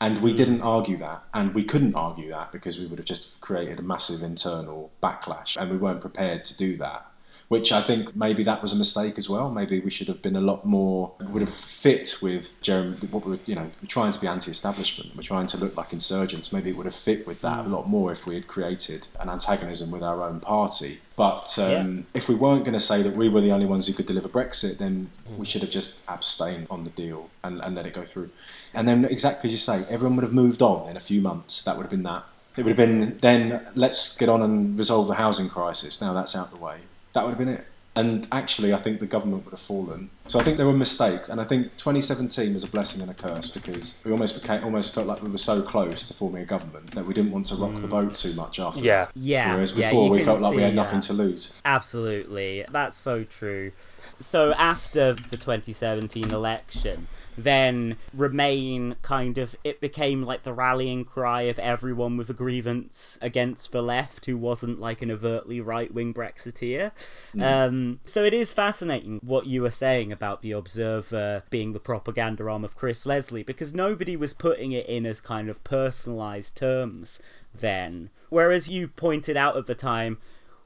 And we hmm. didn't argue that, and we couldn't argue that because we would have just created a massive internal backlash, and we weren't prepared to do that. Which I think maybe that was a mistake as well. Maybe we should have been a lot more would have fit with Jeremy. What we were, you know, we're trying to be anti-establishment. We're trying to look like insurgents. Maybe it would have fit with that a lot more if we had created an antagonism with our own party. But um, if we weren't going to say that we were the only ones who could deliver Brexit, then we should have just abstained on the deal and, and let it go through. And then, exactly as you say, everyone would have moved on in a few months. That would have been that. It would have been then let's get on and resolve the housing crisis. Now that's out the way. That would have been it. And actually, I think the government would have fallen. So I think there were mistakes, and I think 2017 was a blessing and a curse because we almost became, almost felt like we were so close to forming a government that we didn't want to rock the boat too much after. Yeah. that. Yeah, Whereas yeah, before you we can felt like we see, had nothing uh, to lose. Absolutely. That's so true. So after the 2017 election, then Remain kind of it became like the rallying cry of everyone with a grievance against the left who wasn't like an overtly right-wing Brexiteer. Um, so it is fascinating what you were saying about the Observer being the propaganda arm of Chris Leslie because nobody was putting it in as kind of personalized terms then. Whereas you pointed out at the time,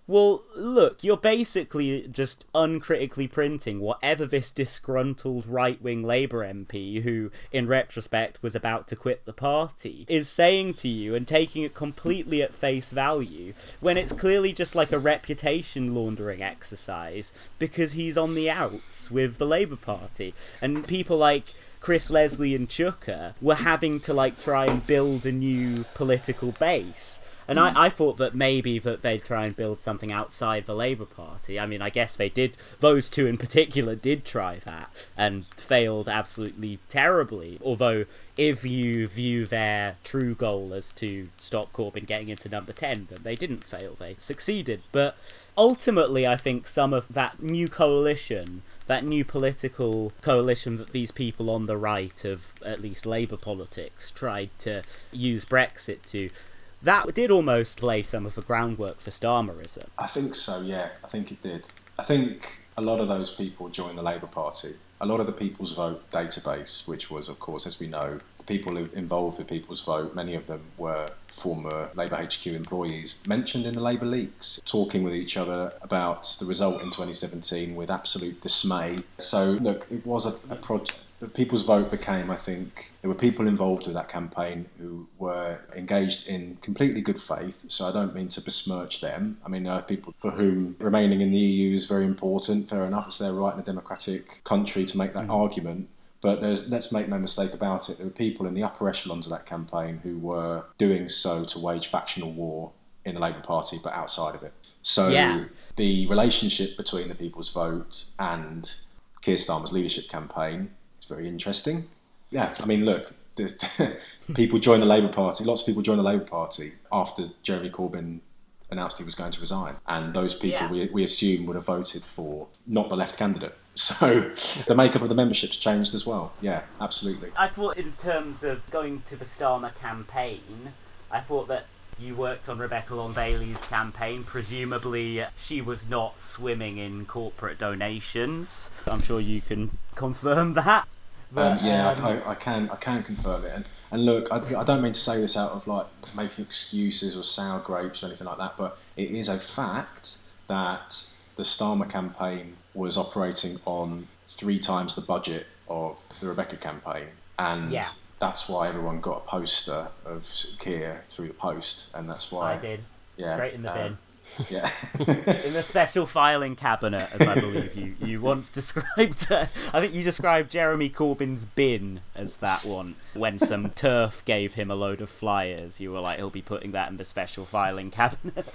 well, look, you're basically just uncritically printing whatever this disgruntled right wing Labour MP, who in retrospect was about to quit the party, is saying to you and taking it completely at face value when it's clearly just like a reputation laundering exercise because he's on the outs with the Labour Party. And people like Chris Leslie and Chuka were having to like try and build a new political base. And I, I thought that maybe that they'd try and build something outside the Labour Party. I mean, I guess they did. Those two in particular did try that and failed absolutely terribly. Although, if you view their true goal as to stop Corbyn getting into number 10, then they didn't fail. They succeeded. But ultimately, I think some of that new coalition that new political coalition that these people on the right of at least Labour politics tried to use Brexit to, that did almost lay some of the groundwork for Starmerism. I think so, yeah. I think it did. I think a lot of those people joined the Labour Party. A lot of the People's Vote database, which was, of course, as we know, the people involved with People's Vote, many of them were former Labour HQ employees, mentioned in the Labour leaks, talking with each other about the result in 2017 with absolute dismay. So, look, it was a, a project. The People's Vote became, I think, there were people involved with that campaign who were engaged in completely good faith. So I don't mean to besmirch them. I mean, there are people for whom remaining in the EU is very important. Fair enough, it's their right in a democratic country to make that mm. argument. But there's, let's make no mistake about it. There were people in the upper echelons of that campaign who were doing so to wage factional war in the Labour Party, but outside of it. So Yeah. the relationship between the People's Vote and Keir Starmer's leadership campaign very interesting. Yeah, I mean, look, people joined the Labour Party. Lots of people joined the Labour Party after Jeremy Corbyn announced he was going to resign, and those people Yeah. we, we assume would have voted for not the left candidate. So the makeup of the memberships changed as well. Yeah, absolutely. I thought, in terms of going to the Starmer campaign, I thought that you worked on Rebecca Long Bailey's campaign. Presumably, she was not swimming in corporate donations. I'm sure you can confirm that. Um, yeah, um, I, I, I can I can confirm it. And, and look, I, I don't mean to say this out of like making excuses or sour grapes or anything like that, but it is a fact that the Starmer campaign was operating on three times the budget of the Rebecca campaign, and Yeah. that's why everyone got a poster of Keir through the post, and that's why I did. Yeah, Straight in the um, bin. Yeah. In the special filing cabinet, as I believe you, you once described. I think you described Jeremy Corbyn's bin as that once. When some turf gave him a load of flyers, you were like, he'll be putting that in the special filing cabinet.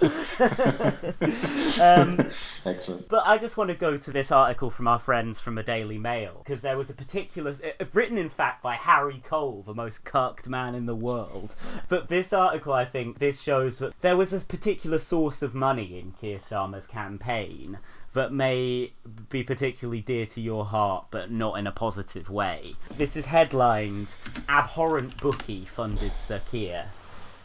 um, Excellent. but I just want to go to this article from our friends from the Daily Mail because there was a particular, uh, written in fact by Harry Cole, the most cucked man in the world. But this article, I think, this shows that there was a particular source of money in Keir Starmer's campaign that may be particularly dear to your heart, but not in a positive way. This is headlined "Abhorrent Bookie Funded Sir Keir."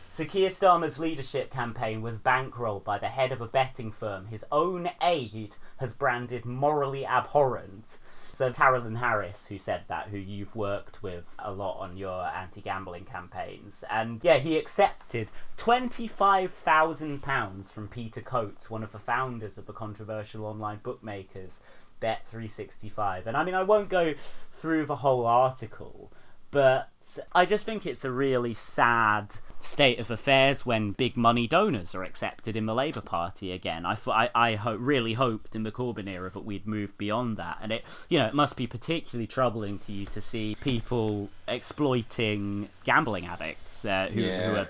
Sir Keir Starmer's leadership campaign was bankrolled by the head of a betting firm his own aide has branded morally abhorrent. So Carolyn Harris, who said that, who you've worked with a lot on your anti-gambling campaigns, and yeah, he accepted twenty-five thousand pounds from Peter Coates, one of the founders of the controversial online bookmakers Bet365. And I mean, I won't go through the whole article, but I just think it's a really sad state of affairs when big money donors are accepted in the Labour Party again. I I, I ho- really hoped in the Corbyn era that we'd move beyond that, and it you know it must be particularly troubling to you to see people exploiting gambling addicts uh, who, who Yeah.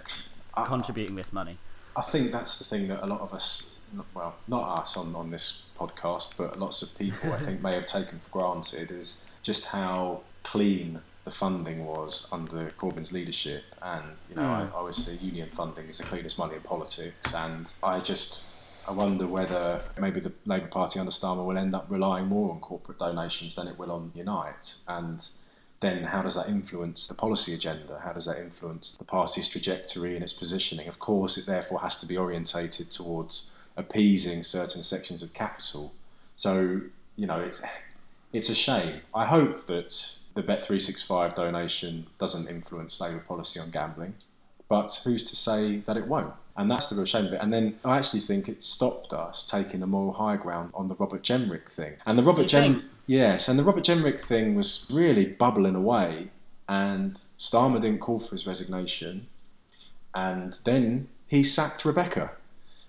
are contributing this money. I think that's the thing that a lot of us, well, not us on, on this podcast, but lots of people I think may have taken for granted is just how clean the funding was under Corbyn's leadership. And, you know, mm. I, I always say union funding is the cleanest money in politics. And I just, I wonder whether maybe the Labour Party under Starmer will end up relying more on corporate donations than it will on Unite. And then how does that influence the policy agenda? How does that influence the party's trajectory and its positioning? Of course, it therefore has to be orientated towards appeasing certain sections of capital. So, you know, it's, it's a shame. I hope that the Bet365 donation doesn't influence Labour policy on gambling, but who's to say that it won't? And that's the real shame of it. And then I actually think it stopped us taking a moral high ground on the Robert Jenrick thing. And the Robert Jem, yes, and the Robert Jenrick thing was really bubbling away. And Starmer didn't call for his resignation, and then he sacked Rebecca.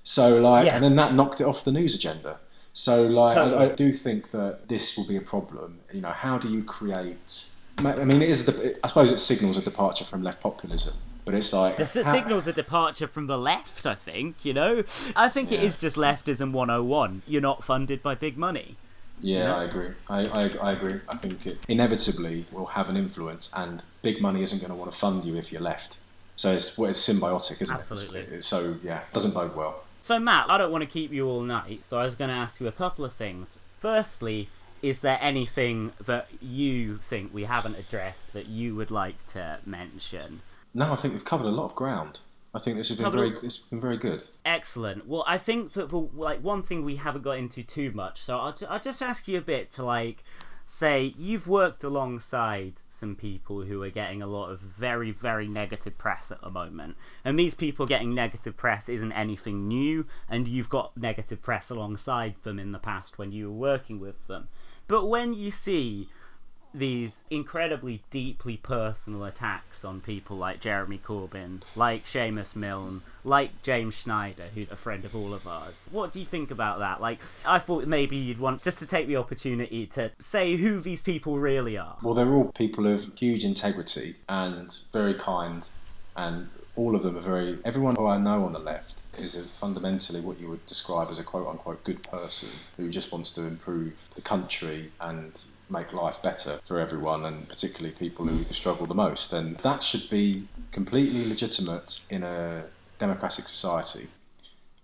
So like, Yeah. and then that knocked it off the news agenda. So like, I, Totally. I do think that this will be a problem. You know, how do you create? I mean, it is. A, de- I suppose it signals a departure from left populism, but it's like Just how- signals a departure from the left, I think, you know? I think it Yeah. is just leftism 101. You're not funded by big money. Yeah, know? I agree. I, I, I agree. I think it inevitably will have an influence, and big money isn't going to want to fund you if you're left. So it's well, it's symbiotic, isn't Absolutely. it? It's- so yeah, doesn't bode well. So, Matt, I don't want to keep you all night, so I was going to ask you a couple of things. Firstly, is there anything that you think we haven't addressed that you would like to mention? No, I think we've covered a lot of ground. I think this has been very, it's been very good. Excellent. Well, I think that the like one thing we haven't got into too much, so I'll, ju- I'll just ask you a bit to like say you've worked alongside some people who are getting a lot of very very negative press at the moment, and these people getting negative press isn't anything new, and you've got negative press alongside them in the past when you were working with them. But when you see these incredibly deeply personal attacks on people like Jeremy Corbyn, like Seamus Milne, like James Schneider, who's a friend of all of ours. What do you think about that? Like, I thought maybe you'd want just to take the opportunity to say who these people really are. Well, they're all people of huge integrity and very kind, and all of them are very. Everyone who I know on the left is a, fundamentally what you would describe as a quote unquote good person who just wants to improve the country and make life better for everyone, and particularly people who struggle the most. And that should be completely legitimate in a democratic society.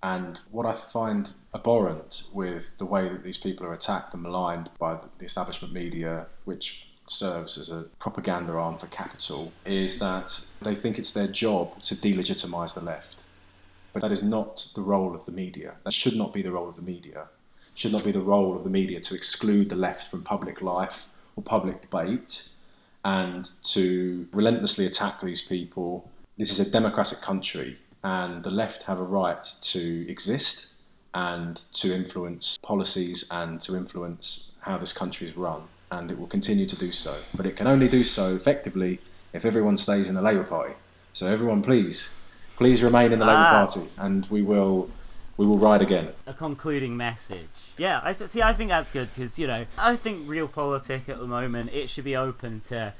And what I find abhorrent with the way that these people are attacked and maligned by the establishment media, which serves as a propaganda arm for capital, is that they think it's their job to delegitimize the left. But that is not the role of the media. That should not be the role of the media. It should not be the role of the media to exclude the left from public life or public debate and to relentlessly attack these people. This is a democratic country, and the left have a right to exist and to influence policies and to influence how this country is run. And it will continue to do so. But it can only do so effectively if everyone stays in the Labour Party. So everyone, please, please remain in the Labour Ah. Party, and we will, we will ride again. a concluding message. Yeah, I th- see. I think that's good because you know I think real politics at the moment it should be open to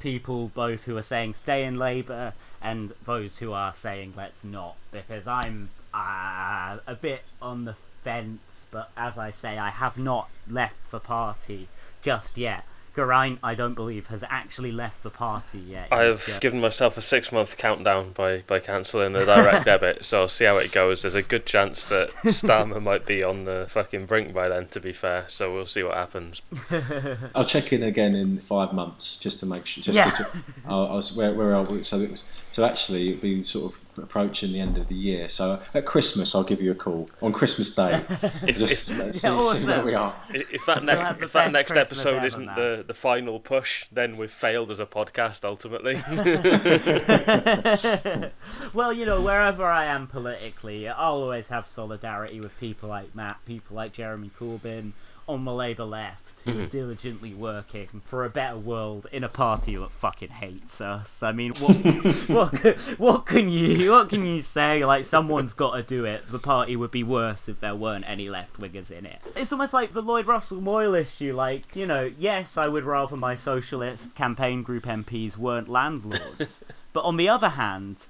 people both who are saying stay in Labour and those who are saying let's not because I'm uh, a bit on the fence. But as I say, I have not left the party just yet. Geraint, I don't believe, has actually left the party yet. I've just- given myself a six month countdown by, by cancelling the direct debit, so I'll see how it goes. There's a good chance that Starmer might be on the fucking brink by then, to be fair, so we'll see what happens. I'll check in again in five months just to make sure. Just Yeah. to, I, I was where, where are we? So it was. So actually, it'll be sort of approaching the end of the year. So at Christmas, I'll give you a call on Christmas Day. just let's see, Yeah, see where we are. If if that, We'll ne- if that next Christmas episode isn't man. the, the final push, then we've failed as a podcast ultimately. well, you know, wherever I am politically, I'll always have solidarity with people like Matt, people like Jeremy Corbyn on the Labour left, who are Mhm. diligently working for a better world in a party that fucking hates us. I mean, what what what can you what can you say? Like, someone's got to do it. The party would be worse if there weren't any left wingers in it. It's almost like the Lloyd Russell Moyle issue. Like, you know, yes, I would rather my socialist campaign group MPs weren't landlords, but on the other hand,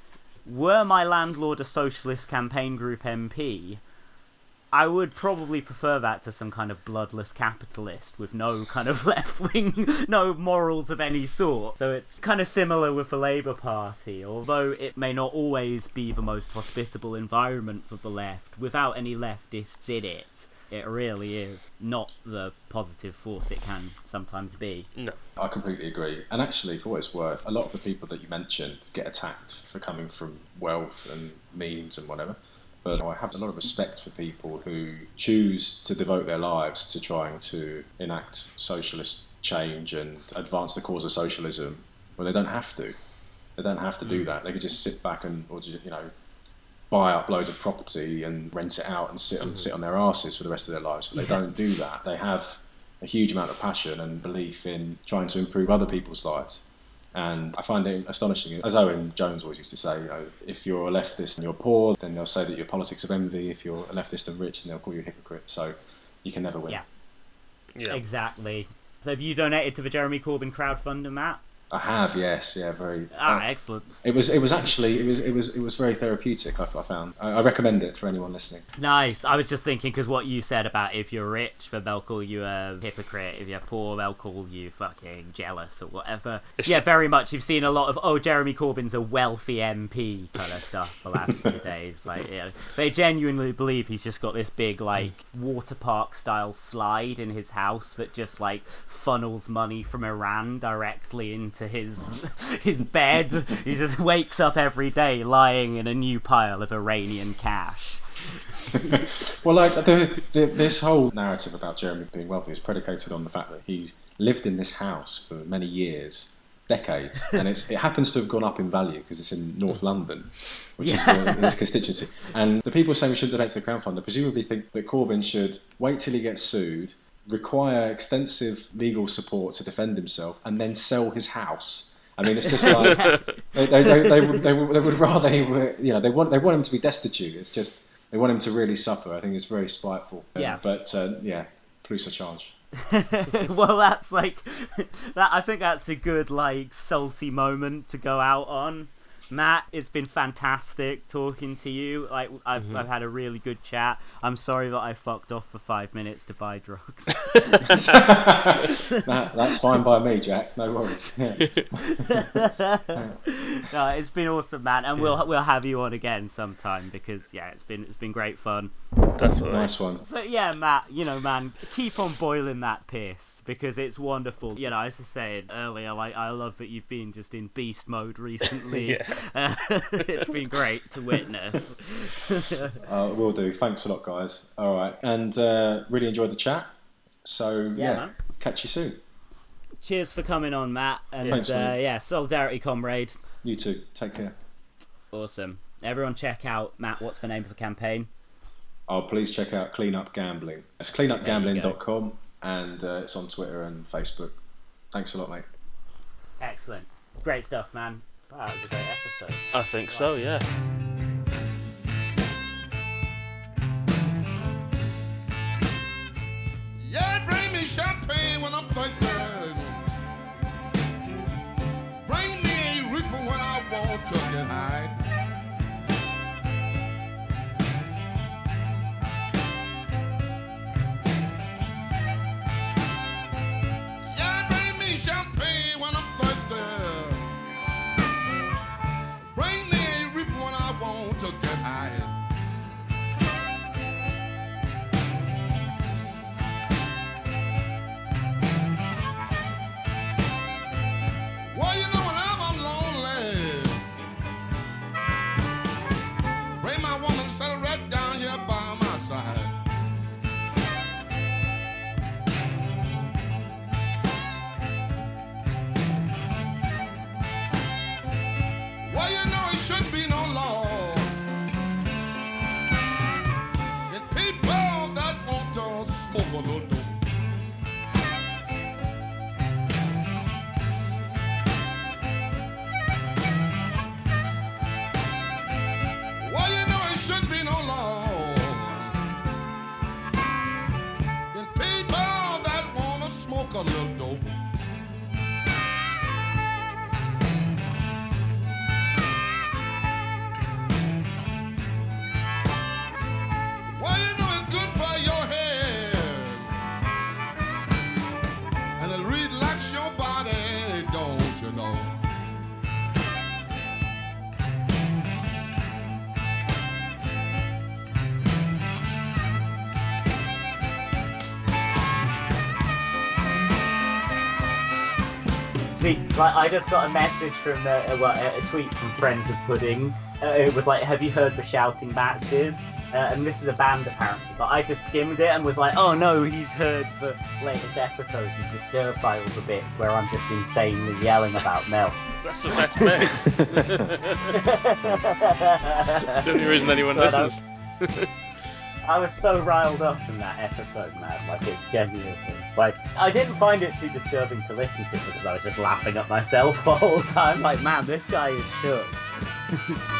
were my landlord a socialist campaign group MP, I would probably prefer that to some kind of bloodless capitalist with no kind of left wing, no morals of any sort. So it's kind of similar with the Labour Party, although it may not always be the most hospitable environment for the left, without any leftists in it. It really is not the positive force it can sometimes be. no. I completely agree. And actually, for what it's worth, a lot of the people that you mentioned get attacked for coming from wealth and means and whatever. But I have a lot of respect for people who choose to devote their lives to trying to enact socialist change and advance the cause of socialism when they don't have to. They don't have to do mm. that. They could just sit back and, or you know, buy up loads of property and rent it out and sit on, mm-hmm. sit on their asses for the rest of their lives. But they don't do that. They have a huge amount of passion and belief in trying to improve other people's lives. And I find it astonishing. As Owen Jones always used to say, you know, if you're a leftist and you're poor, then they'll say that you're politics of envy. If you're a leftist and rich, then they'll call you a hypocrite. So you can never win. Yeah. Yeah. Exactly. So have you donated to the Jeremy Corbyn crowdfunder, Matt? I have, yes, yeah, very. Ah, uh, excellent. it was, it was actually, it was, it was, it was very therapeutic. I, I found. I, I recommend it for anyone listening. Nice. I was just thinking because what you said about if you're rich, then they'll call you a hypocrite. If you're poor, they'll call you fucking jealous or whatever. Yeah, very much. You've seen a lot of oh, Jeremy Corbyn's a wealthy MP kind of stuff the last few days. Like, yeah, they genuinely believe he's just got this big like water park style slide in his house that just like funnels money from Iran directly into his his bed. He just wakes up every day lying in a new pile of Iranian cash. well, like the, the, this whole narrative about Jeremy being wealthy is predicated on the fact that he's lived in this house for many years, decades, and it's, it happens to have gone up in value because it's in North London, which Yeah. is his constituency. And the people saying we shouldn't donate to the crowdfunder presumably think that Corbyn should wait till he gets sued, require extensive legal support to defend himself, and then sell his house. I mean, it's just like they, they, they, they, would, they, would, they would rather he were, you know, they want they want him to be destitute. It's just they want him to really suffer. I think it's very spiteful. Yeah. But uh, yeah, plus a charge. well, that's like that. I think that's a good like salty moment to go out on. Matt, it's been fantastic talking to you. Like I've, Mhm. I've had a really good chat. I'm sorry that I fucked off for five minutes to buy drugs. that, that's fine by me, Jack. No worries. Yeah. no, it's been awesome, man, and we'll we'll have you on again sometime because yeah, it's been it's been great fun. Definitely. Nice one. But yeah, Matt, you know, man, keep on boiling that piss because it's wonderful. You know, as I said earlier, like I love that you've been just in beast mode recently. Uh, it's been great to witness. uh, will do. Thanks a lot, guys. All right, and uh, really enjoyed the chat. So yeah, man. catch you soon. Cheers for coming on, Matt. And Thanks, uh, yeah, solidarity, comrade. You too. Take care. Awesome. Everyone, check out Matt. What's the name of the campaign? Oh, please check out Clean Up Gambling. It's cleanupgambling.com and uh, it's on Twitter and Facebook. Thanks a lot, mate. Excellent. Great stuff, man. Wow, that was a great episode. I think so, yeah. Yeah, bring me champagne when I'm thirsty. Like I just got a message from uh, well, a a tweet from Friends of Pudding. Uh, it was like, "Have you heard the shouting matches?" Uh, and this is a band apparently. But I just skimmed it and was like, "Oh no, he's heard the latest episode. He's disturbed by all the bits where I'm just insanely yelling about Mel." That's the best bit. It's the only reason anyone But, uh, listens. I was so riled up in that episode, man. Like it's genuinely like I didn't find it too disturbing to listen to because I was just laughing at myself the whole time. Like, man, this guy is shook.